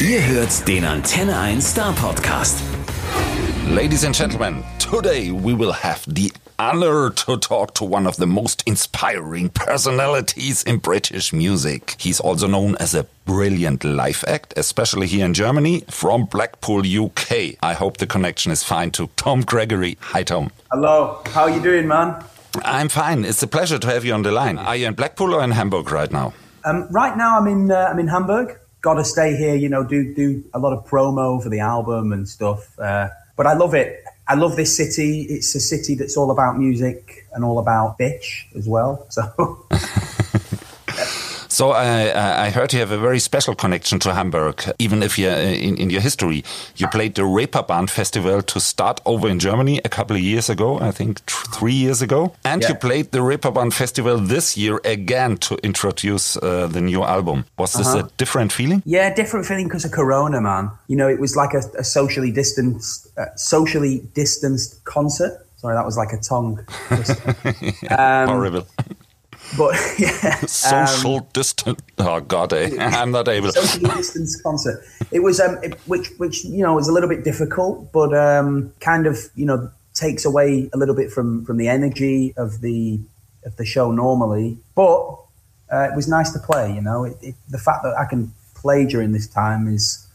Ihr hört den Antenne 1 Star Podcast. Ladies and gentlemen, today we will have the honor to talk to one of the most inspiring personalities in British music. He's also known as a brilliant live act, especially here in Germany, from Blackpool, UK. I hope the connection is fine to Tom Gregory. Hi, Tom. Hello, how are you doing, man? I'm fine. It's a pleasure to have you on the line. Are you in Blackpool or in Hamburg right now? Um, right now, I'm in uh, I'm in Hamburg. Got to stay here, you know, do do a lot of promo for the album and stuff. Uh, but I love it. I love this city. It's a city that's all about music and all about bitch as well. So. So I, I heard you have a very special connection to Hamburg. Even if you, in, in your history, you played the Reeperbahn Festival to start over in Germany a couple of years ago, I think three years ago, and Yeah. you played the Reeperbahn Festival this year again to introduce uh, the new album. Was this a different feeling? Yeah, different feeling because of Corona, man. You know, it was like a, a socially distanced, uh, socially distanced concert. Sorry, that was like a tongue. twister. Horrible. But yeah, um, Social distant. Oh God, eh? I'm not able. Social distance concert. It was, um, it, which, which you know, was a little bit difficult, but um, kind of, you know, takes away a little bit from from the energy of the of the show normally. But uh, it was nice to play. You know, it, it, the fact that I can play during this time is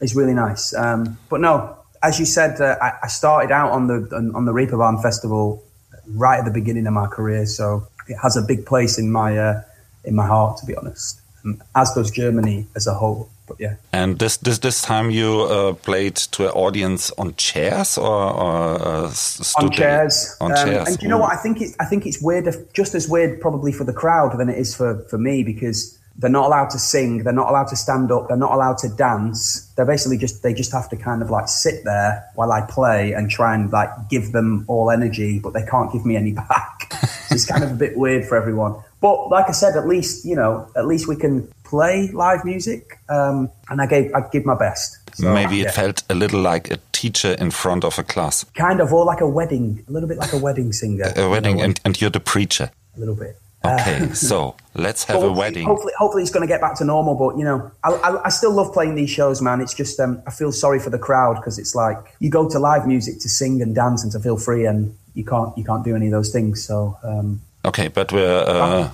is really nice. Um, but no, as you said, uh, I, I started out on the on, on the Reeperbahn Festival right at the beginning of my career, so it has a big place in my uh, in my heart, to be honest. Um, as does Germany as a whole. But yeah, And this this this time you uh, played to an audience on chairs or, or uh, on chairs. On Um, chairs. And you know what? I think it, I think it's weird, just as weird probably for the crowd than it is for, for me because they're not allowed to sing, they're not allowed to stand up, they're not allowed to dance. They're basically just they just have to kind of like sit there while I play and try and like give them all energy, but they can't give me any back. It's kind of a bit weird for everyone. But like I said, at least you know, at least we can play live music, um, and I gave I give my best. So, Maybe it yeah. felt a little like a teacher in front of a class, kind of, or like a wedding, a little bit like a wedding singer. a wedding, and, and you're the preacher. a little bit. Okay, so let's have a wedding. Hopefully, hopefully it's going to get back to normal. But you know, I, I, I still love playing these shows, man. It's just um, I feel sorry for the crowd because it's like you go to live music to sing and dance and to feel free, and you can't you can't do any of those things. So um, Okay, but we're uh,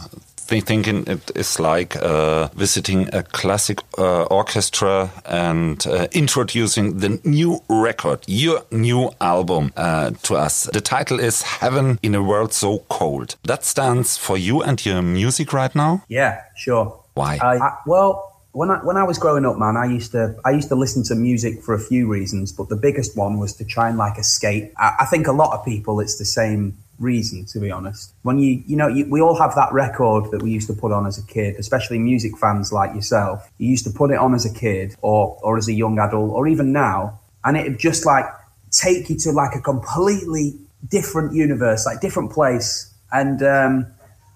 th thinking it is like uh, visiting a classic uh, orchestra and uh, introducing the new record, your new album uh, to us. The title is Heaven in a World So Cold. That stands for you and your music right now? yeah, sure. Why? I, I, well, when I when I was growing up, man, I used to I used to listen to music for a few reasons, but the biggest one was to try and like escape. I, I think a lot of people, it's the same reason, to be honest. When you you know you, we all have that record that we used to put on as a kid, especially music fans like yourself. You used to put it on as a kid or or as a young adult or even now, and it just like take you to like a completely different universe, like different place, and. um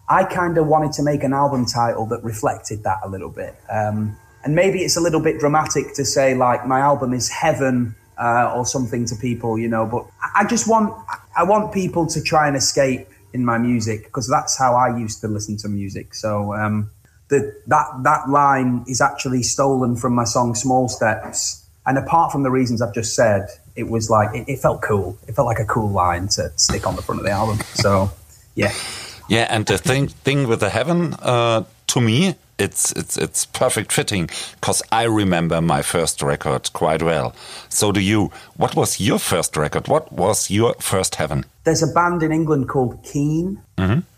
I kind of wanted to make an album title that reflected that a little bit. Um, and maybe it's a little bit dramatic to say like my album is heaven uh, or something to people, you know. But I just want I want people to try and escape in my music because that's how I used to listen to music. So um, the, that that line is actually stolen from my song Small Steps. And apart from the reasons I've just said, it was like it, it felt cool. It felt like a cool line to stick on the front of the album. So yeah. Yeah, and the thing thing with the heaven, uh, to me, it's it's it's perfect fitting because I remember my first record quite well. So do you. What was your first record? What was your first heaven? there's a band in England called Keane,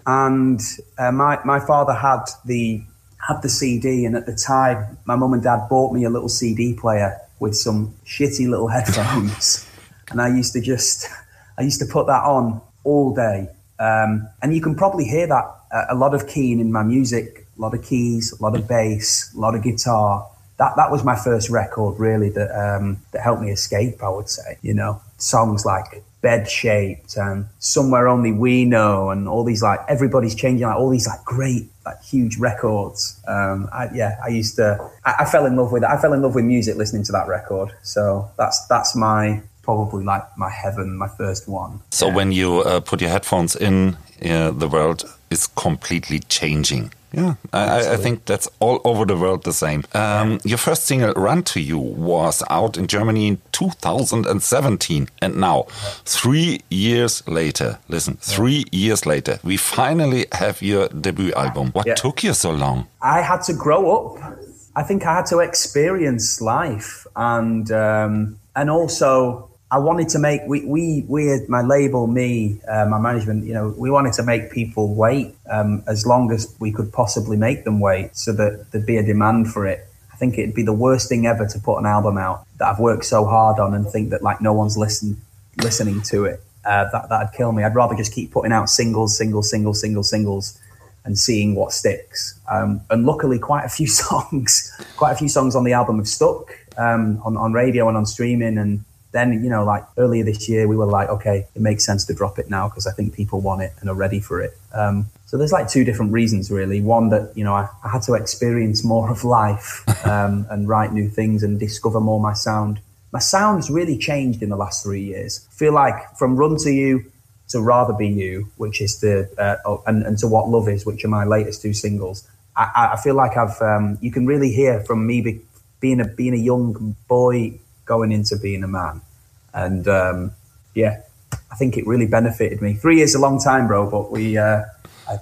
and uh, my my father had the had the CD, and at the time, my mum and dad bought me a little CD player with some shitty little headphones, and I used to just I used to put that on all day, um, and you can probably hear that uh, a lot of Keane in my music, a lot of keys, a lot of bass, a lot of guitar. That that was my first record, really, that um, that helped me escape. I would say, you know, songs like bed shaped and somewhere only we know and all these like everybody's changing like all these like great like huge records um I, yeah i used to I, I fell in love with it i fell in love with music listening to that record so that's that's my probably like my heaven my first one So when you uh, put your headphones in, uh, the world is completely changing. Yeah, I, I, think that's all over the world the same. Um, your first single, Run to You, was out in Germany in 2017. And now, three years later, listen, three years later, we finally have your debut album. What yeah. took you so long? I had to grow up. I think I had to experience life and um, and also I wanted to make we we we my label me uh, my management you know we wanted to make people wait um, as long as we could possibly make them wait so that there'd be a demand for it. I think it'd be the worst thing ever to put an album out that I've worked so hard on and think that like no one's listen listening to it. Uh, that that'd kill me. I'd rather just keep putting out singles, singles, singles, singles, singles, and seeing what sticks. Um, and luckily, quite a few songs, quite a few songs on the album have stuck um, on on radio and on streaming and then you know like earlier this year we were like okay it makes sense to drop it now because i think people want it and are ready for it. Um, so there's like two different reasons really. One that you know i, I had to experience more of life um, and write new things and discover more my sound. My sound's really changed in the last three years. I feel like from run to you to rather be you which is the uh, oh, and, and to what love is which are my latest two singles i, I feel like i've um, you can really hear from me be, being a being a young boy going into being a man. And um, yeah, I think it really benefited me. Three years a long time, bro, but we, uh, I,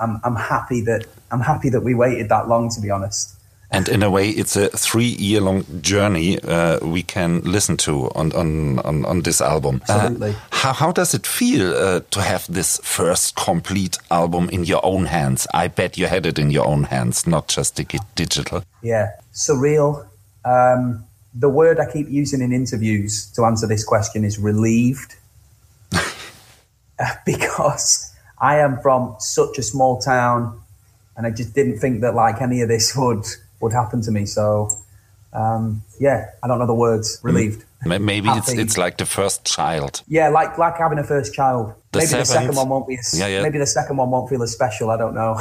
I'm, I'm happy that I'm happy that we waited that long, to be honest. And in a way, it's a three-year-long journey uh, we can listen to on on on, on this album. Uh, Absolutely. Uh, how how does it feel uh, to have this first complete album in your own hands? I bet you had it in your own hands, not just digital. Yeah, surreal. Um, the word I keep using in interviews to answer this question is relieved. because I am from such a small town and I just didn't think that like any of this would would happen to me. So um, yeah, I don't know the words. Relieved. Maybe it's it's like the first child. Yeah, like like having a first child. The maybe seventh. the second one won't be. As, yeah, yeah. Maybe the second one won't feel as special. I don't know.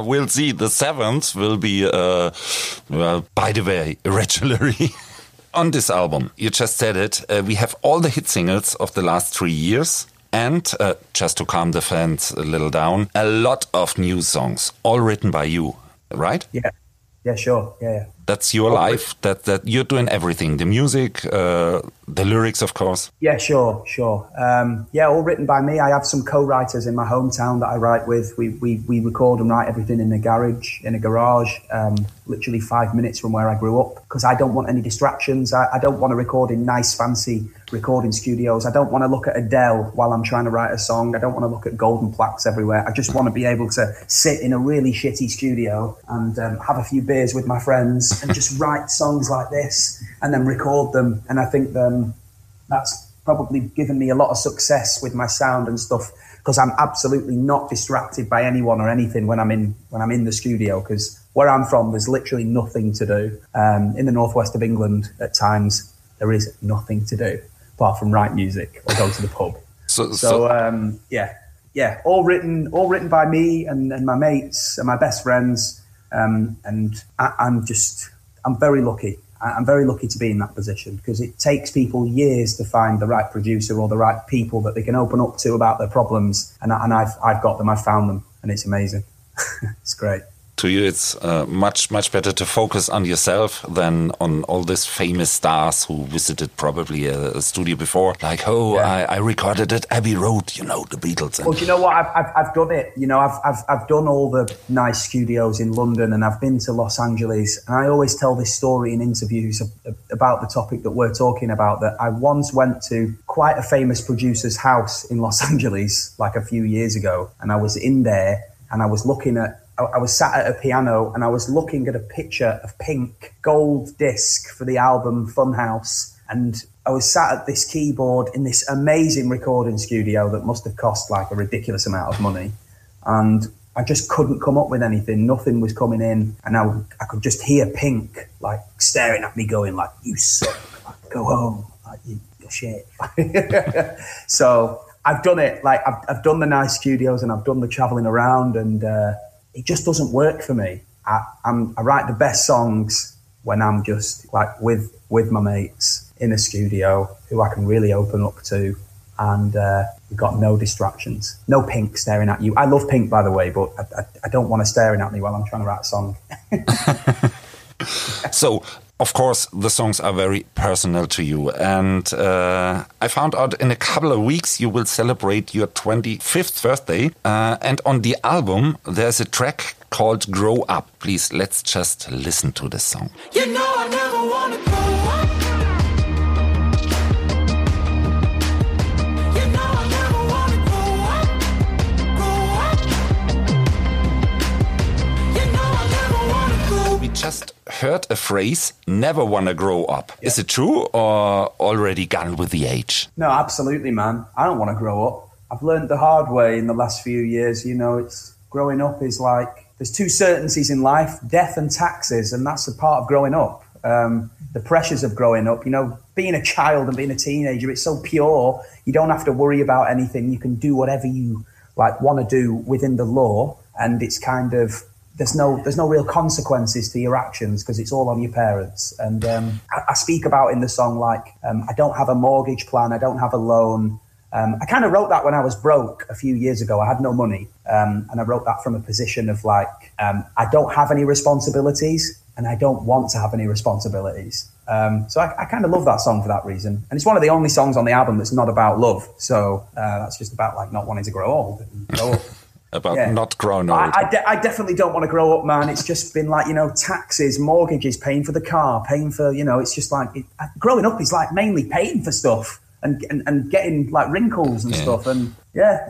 we'll see. The seventh will be. Uh, well, by the way, irregularly. On this album, you just said it. Uh, we have all the hit singles of the last three years. And uh, just to calm the fans a little down, a lot of new songs, all written by you, right? Yeah, yeah, sure. Yeah, yeah. That's your okay. life. That that you're doing everything. The music, uh, the lyrics, of course. Yeah, sure, sure. Um, yeah, all written by me. I have some co-writers in my hometown that I write with. We we we record and write everything in a garage, in a garage, um, literally five minutes from where I grew up. Because I don't want any distractions. I, I don't want to record in nice, fancy recording studios. I don't want to look at Adele while I'm trying to write a song. I don't want to look at golden plaques everywhere. I just want to be able to sit in a really shitty studio and um, have a few beers with my friends and just write songs like this and then record them. And I think um, that's probably given me a lot of success with my sound and stuff because I'm absolutely not distracted by anyone or anything when I'm in when I'm in the studio because where I'm from there's literally nothing to do um, in the northwest of England at times there is nothing to do apart from write music or go to the pub. So, so, so um, yeah, yeah, all written, all written by me and, and my mates and my best friends. Um, and I, I'm just, I'm very lucky. I'm very lucky to be in that position because it takes people years to find the right producer or the right people that they can open up to about their problems. And, and I've, I've got them, I've found them, and it's amazing. it's great to you it's uh, much much better to focus on yourself than on all these famous stars who visited probably a, a studio before. Like oh yeah. I, I, recorded at Abbey Road you know the Beatles well you know what? I've, I've, I've, done it. You know I've, I've, I've done all the nice studios in London and I've been to Los Angeles. And I always tell this story in interviews about the topic that we're talking about that I once went to quite a famous producer's house in Los Angeles like a few years ago and I was in there and I was looking at I, was sat at a piano and I was looking at a picture of Pink gold disc for the album Funhouse. And I was sat at this keyboard in this amazing recording studio that must have cost like a ridiculous amount of money. And I just couldn't come up with anything. Nothing was coming in. And I, I could just hear Pink like staring at me going like, you suck, like, go home, like, you, you're shit. so I've done it. Like I've, I've done the nice studios and I've done the traveling around and, uh, it just doesn't work for me. I, I'm, I write the best songs when I'm just like with with my mates in a studio who I can really open up to and uh, you've got no distractions, no Pink staring at you. I love Pink, by the way, but I, I, I don't want to staring at me while I'm trying to write a song. so of course, the songs are very personal to you. And uh, I found out in a couple of weeks you will celebrate your 25th birthday. Uh, and on the album, there's a track called Grow Up. Please, let's just listen to this song. You know just heard a phrase, never wanna grow up. Yeah. Is it true or already gone with the age? No, absolutely, man. I don't wanna grow up. I've learned the hard way in the last few years. You know, it's growing up is like there's two certainties in life death and taxes, and that's a part of growing up. Um, the pressures of growing up, you know, being a child and being a teenager, it's so pure. You don't have to worry about anything. You can do whatever you like want to do within the law, and it's kind of there's no there's no real consequences to your actions because it's all on your parents. And um, I, I, speak about in the song like um, I don't have a mortgage plan, I don't have a loan. Um, I kind of wrote that when I was broke a few years ago. I had no money, um, and I wrote that from a position of like um, I don't have any responsibilities, and I don't want to have any responsibilities. Um, so I, I kind of love that song for that reason, and it's one of the only songs on the album that's not about love. So uh, that's just about like not wanting to grow old. About yeah. not growing old. I, I, de- I, definitely don't want to grow up, man. It's just been like, you know, taxes, mortgages, paying for the car, paying for, you know, it's just like, it, growing up is like mainly paying for stuff and, and, and getting like wrinkles and yeah. stuff. And yeah.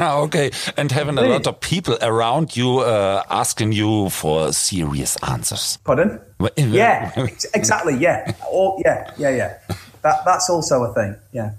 okay. And having a lot of people around you uh, asking you for serious answers. Pardon? yeah, exactly. Yeah. Or, yeah, yeah, yeah. That, that's also a thing. Yeah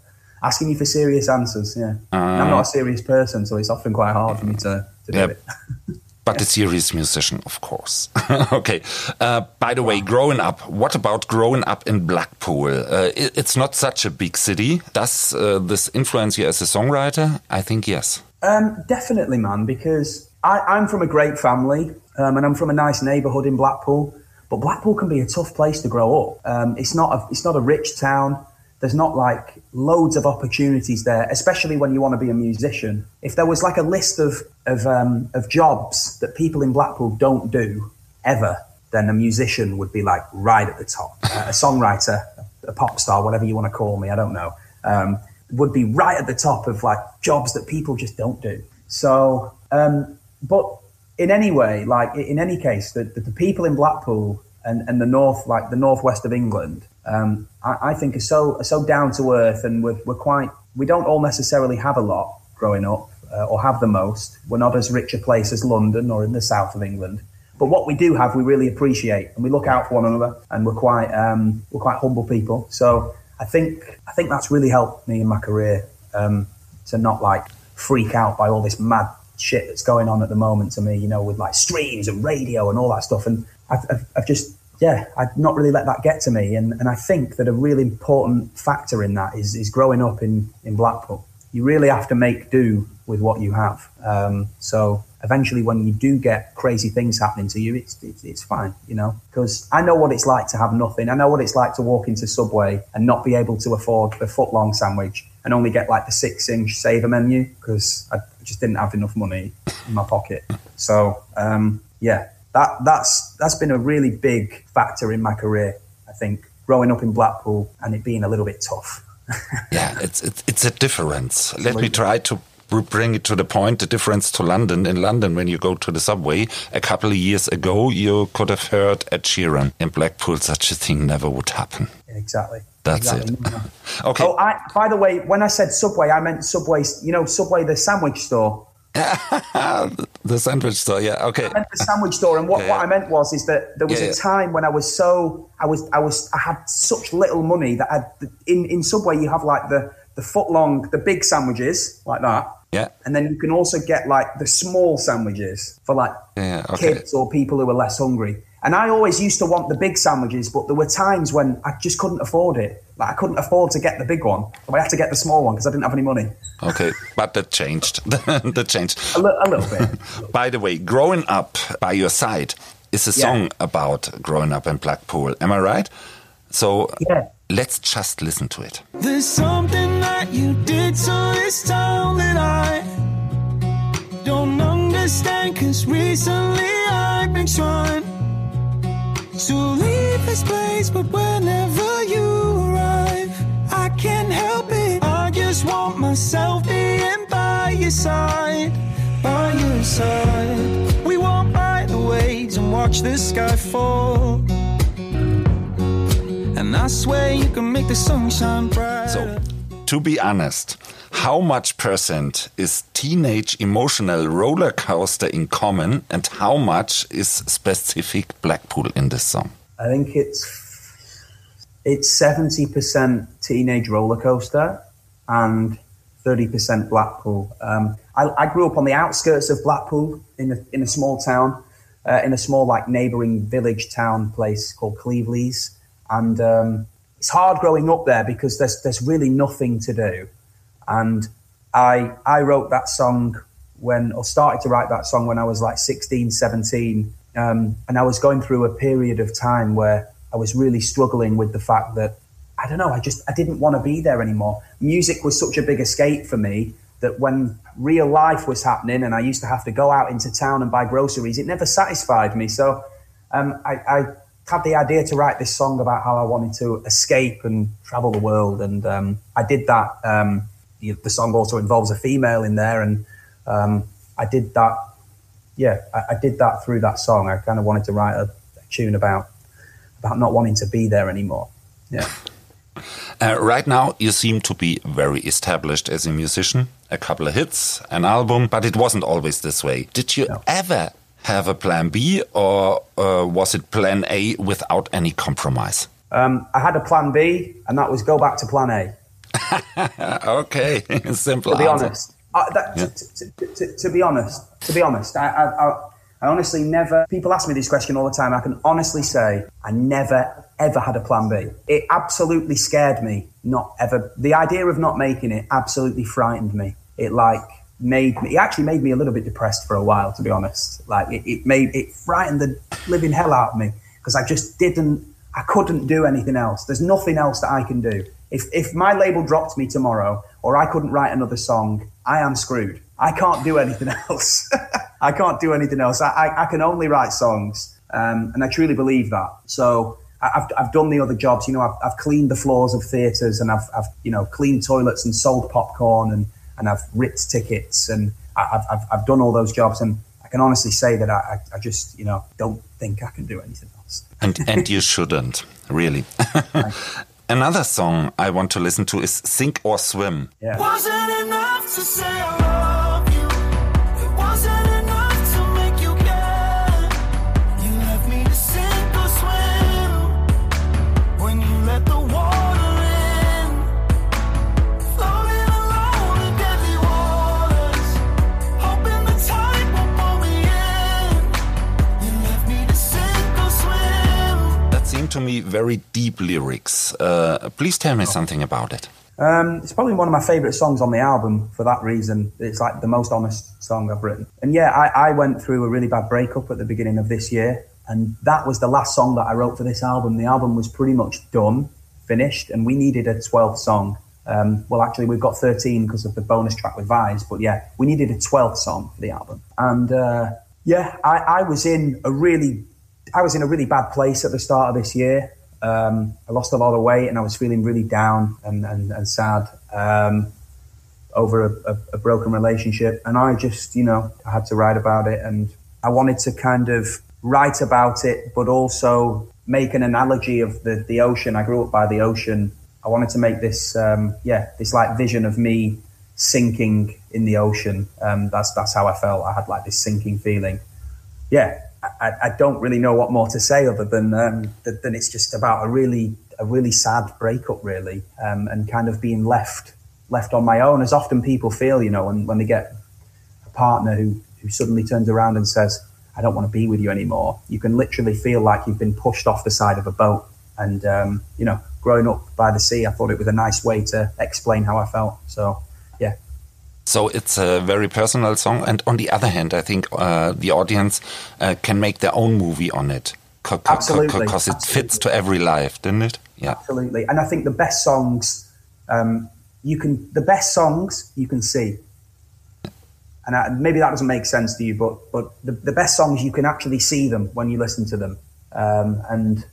asking you for serious answers. Yeah, uh, I'm not a serious person, so it's often quite hard for me to, to do it. but a serious musician, of course. okay. Uh, by the way, growing up, what about growing up in Blackpool? Uh, it, it's not such a big city. Does uh, this influence you as a songwriter? I think yes. Um, definitely, man, because I, am from a great family um, and I'm from a nice neighbourhood in Blackpool. But Blackpool can be a tough place to grow up. Um, it's not a, it's not a rich town there's not like loads of opportunities there, especially when you want to be a musician. If there was like a list of of, um, of jobs that people in Blackpool don't do ever, then a musician would be like right at the top. Uh, a songwriter, a pop star, whatever you want to call me, I don't know, um, would be right at the top of like jobs that people just don't do. So, um, but in any way, like in any case, the, the, the people in Blackpool and, and the north, like the northwest of England, um, I, I, think are so are so down to earth, and we're, we're quite. We don't all necessarily have a lot growing up, uh, or have the most. We're not as rich a place as London or in the south of England. But what we do have, we really appreciate, and we look out for one another, and we're quite um, we're quite humble people. So I think I think that's really helped me in my career um, to not like freak out by all this mad shit that's going on at the moment to me. You know, with like streams and radio and all that stuff, and I've, I've, I've just yeah, I'd not really let that get to me. And, and I think that a really important factor in that is, is growing up in, in Blackpool. You really have to make do with what you have. Um, so eventually, when you do get crazy things happening to you, it's, it's, it's fine, you know, because I know what it's like to have nothing. I know what it's like to walk into Subway and not be able to afford the foot long sandwich and only get like the six inch saver menu because I just didn't have enough money in my pocket. So, um, yeah, that that's that's been a really big factor in my career. I think growing up in Blackpool and it being a little bit tough. yeah, it's, it's it's a difference. Let me try to bring it to the point. The difference to London. In London, when you go to the subway, a couple of years ago, you could have heard Ed Sheeran. In Blackpool, such a thing never would happen. exactly. That's exactly. it. Mm-hmm. okay. Oh, I, by the way, when I said Subway, I meant Subway. You know, Subway, the sandwich store. the sandwich store, yeah, okay. I meant the sandwich store, and what, yeah, yeah. what I meant was is that there was yeah, a time when I was so I was I was I had such little money that I in in Subway you have like the the foot long the big sandwiches like that, yeah, and then you can also get like the small sandwiches for like okay. kids or people who are less hungry. And I always used to want the big sandwiches, but there were times when I just couldn't afford it. Like I couldn't afford to get the big one, so I had to get the small one because I didn't have any money. Okay, but that changed. that changed. A, li- a little bit. by the way, growing up by your side is a song about growing up in Blackpool. Am I right? So yeah, let's just listen to it. There's something that you did by side. We walk by the waves and watch the sky fall. And I swear you can make the sunshine bright. So, to be honest, how much percent is teenage emotional roller coaster in common and how much is specific Blackpool in this song? I think it's it's seventy percent teenage roller coaster and thirty percent Blackpool. Um, I, I, grew up on the outskirts of Blackpool in a, in a small town, uh, in a small like neighbouring village town place called Cleveleys, and um, it's hard growing up there because there's there's really nothing to do, and I I wrote that song when or started to write that song when I was like 16, 17 um, and I was going through a period of time where I was really struggling with the fact that I don't know, I just I didn't want to be there anymore. Music was such a big escape for me that when real life was happening and I used to have to go out into town and buy groceries, it never satisfied me. So um, I, I, had the idea to write this song about how I wanted to escape and travel the world, and um, I did that. Um, the, song also involves a female in there, and um, I did that yeah, I, I, did that through that song. I kind of wanted to write a, a tune about about not wanting to be there anymore. Yeah. Uh, right now, you seem to be very established as a musician. A couple of hits, an album, but it wasn't always this way. Did you no. ever have a plan B, or uh, was it plan A without any compromise? Um, I had a plan B, and that was go back to plan A. okay, simple. To be answer. honest, uh, that, yeah. to, to, to, to, be honest, to be honest, I, I, I, honestly never. People ask me this question all the time. I can honestly say I never ever had a plan B. It absolutely scared me. Not ever. The idea of not making it absolutely frightened me. It like made me. It actually made me a little bit depressed for a while. To be honest, like it, it made it frightened the living hell out of me because I just didn't. I couldn't do anything else. There's nothing else that I can do. If if my label dropped me tomorrow, or I couldn't write another song, I am screwed. I can't do anything else. I can't do anything else. I, I, I can only write songs. Um, and I truly believe that. So I've, I've done the other jobs. You know, I've, I've cleaned the floors of theatres and I've, I've, you know, cleaned toilets and sold popcorn and, and I've ripped tickets and I've, I've, I've done all those jobs. And I can honestly say that I, I just, you know, don't think I can do anything else. and, and you shouldn't, really. Another song I want to listen to is Sink or Swim. Yeah. To me very deep lyrics. Uh, please tell me something about it. Um, it's probably one of my favourite songs on the album for that reason. It's like the most honest song I've written. And yeah, I, I, went through a really bad breakup at the beginning of this year, and that was the last song that I wrote for this album. The album was pretty much done, finished, and we needed a 12th song. Um, well, actually, we've got 13 because of the bonus track with Vize, but yeah, we needed a 12th song for the album. And uh, yeah, I, I was in a really I was in a really bad place at the start of this year. Um, I lost a lot of weight and I was feeling really down and, and, and sad um, over a, a, a, broken relationship. And I just, you know, I had to write about it and I wanted to kind of write about it, but also make an analogy of the, the ocean. I grew up by the ocean. I wanted to make this, um, yeah, this like vision of me sinking in the ocean. Um, that's, that's how I felt. I had like this sinking feeling. Yeah, I, I, don't really know what more to say other than um, than it's just about a really a really sad breakup, really, um, and kind of being left left on my own, as often people feel, you know, when, when they get a partner who who suddenly turns around and says, "I don't want to be with you anymore." You can literally feel like you've been pushed off the side of a boat. And um, you know, growing up by the sea, I thought it was a nice way to explain how I felt. So, so it's a very personal song. And on the other hand, I think uh, the audience uh, can make their own movie on it. Absolutely. Because it fits to every life, didn't it? Yeah. Absolutely. And I think the best songs, um, you can, the best songs you can see. And I, maybe that doesn't make sense to you, but, but the, the best songs, you can actually see them when you listen to them. Um, and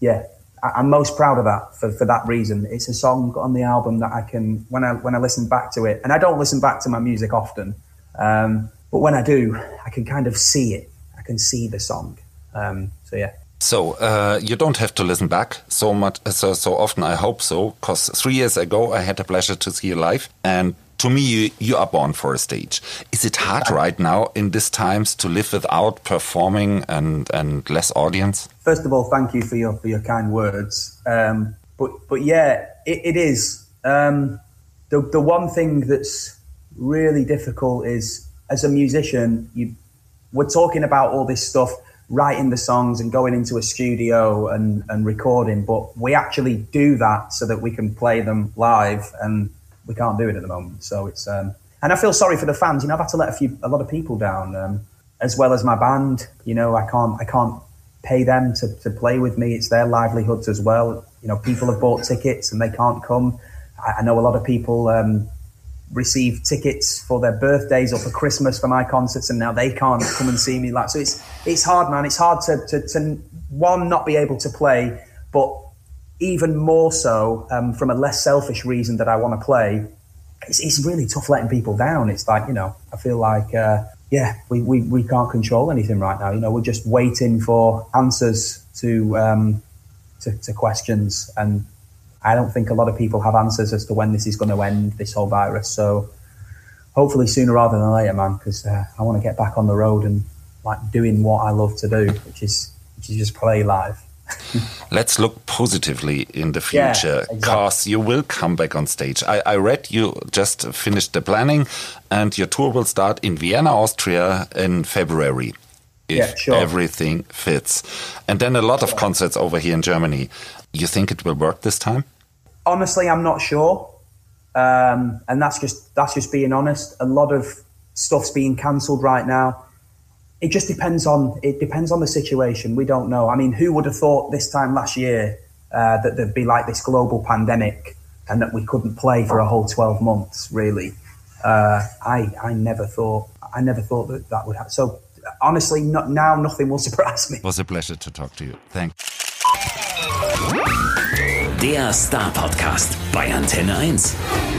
yeah, I, I'm most proud of that for, for that reason. It's a song on the album that I can, when I, when I listen back to it, and I don't listen back to my music often, um, but when I do, I can kind of see it. I can see the song. Um, so yeah. So uh, you don't have to listen back so much, so so often. I hope so, because three years ago I had the pleasure to see you live, and to me you, you are born for a stage. Is it hard right now in these times to live without performing and and less audience? First of all, thank you for your for your kind words. Um, but but yeah, it, it is. Um, the the one thing that's really difficult is as a musician, you we're talking about all this stuff writing the songs and going into a studio and, and recording, but we actually do that so that we can play them live, and we can't do it at the moment. So it's um, and I feel sorry for the fans. You know, I've had to let a few a lot of people down, um, as well as my band. You know, I can't I can't pay them to, to play with me. It's their livelihoods as well. You know, people have bought tickets and they can't come. I, I know a lot of people. Um, receive tickets for their birthdays or for Christmas for my concerts, and now they can't come and see me. Like, so it's it's hard, man. It's hard to to, to one not be able to play, but even more so um, from a less selfish reason that I want to play. It's, it's really tough letting people down. It's like you know, I feel like. Uh, yeah, we, we, we can't control anything right now. You know, we're just waiting for answers to um, to, to questions, and I don't think a lot of people have answers as to when this is going to end, this whole virus. So hopefully sooner rather than later, man, because uh, I want to get back on the road and like doing what I love to do, which is which is just play live. Let's look positively in the Yeah, future, exactly. because you will come back on stage. I, I read you just finished the planning, and your tour will start in Vienna, Austria, in February, if Yeah, sure. everything fits, and then a lot of concerts over here in Germany. You think it will work this time? honestly, I'm not sure, um, and that's just that's just being honest. A lot of stuff's being cancelled right now. It just depends on it depends on the situation. We don't know. I mean, who would have thought this time last year uh, that there'd be like this global pandemic and that we couldn't play for a whole twelve months? Really, uh, I I never thought I never thought that that would happen. So honestly, not, now nothing will surprise me. It was a pleasure to talk to you. Thanks. Der Star Podcast bei Antenne 1.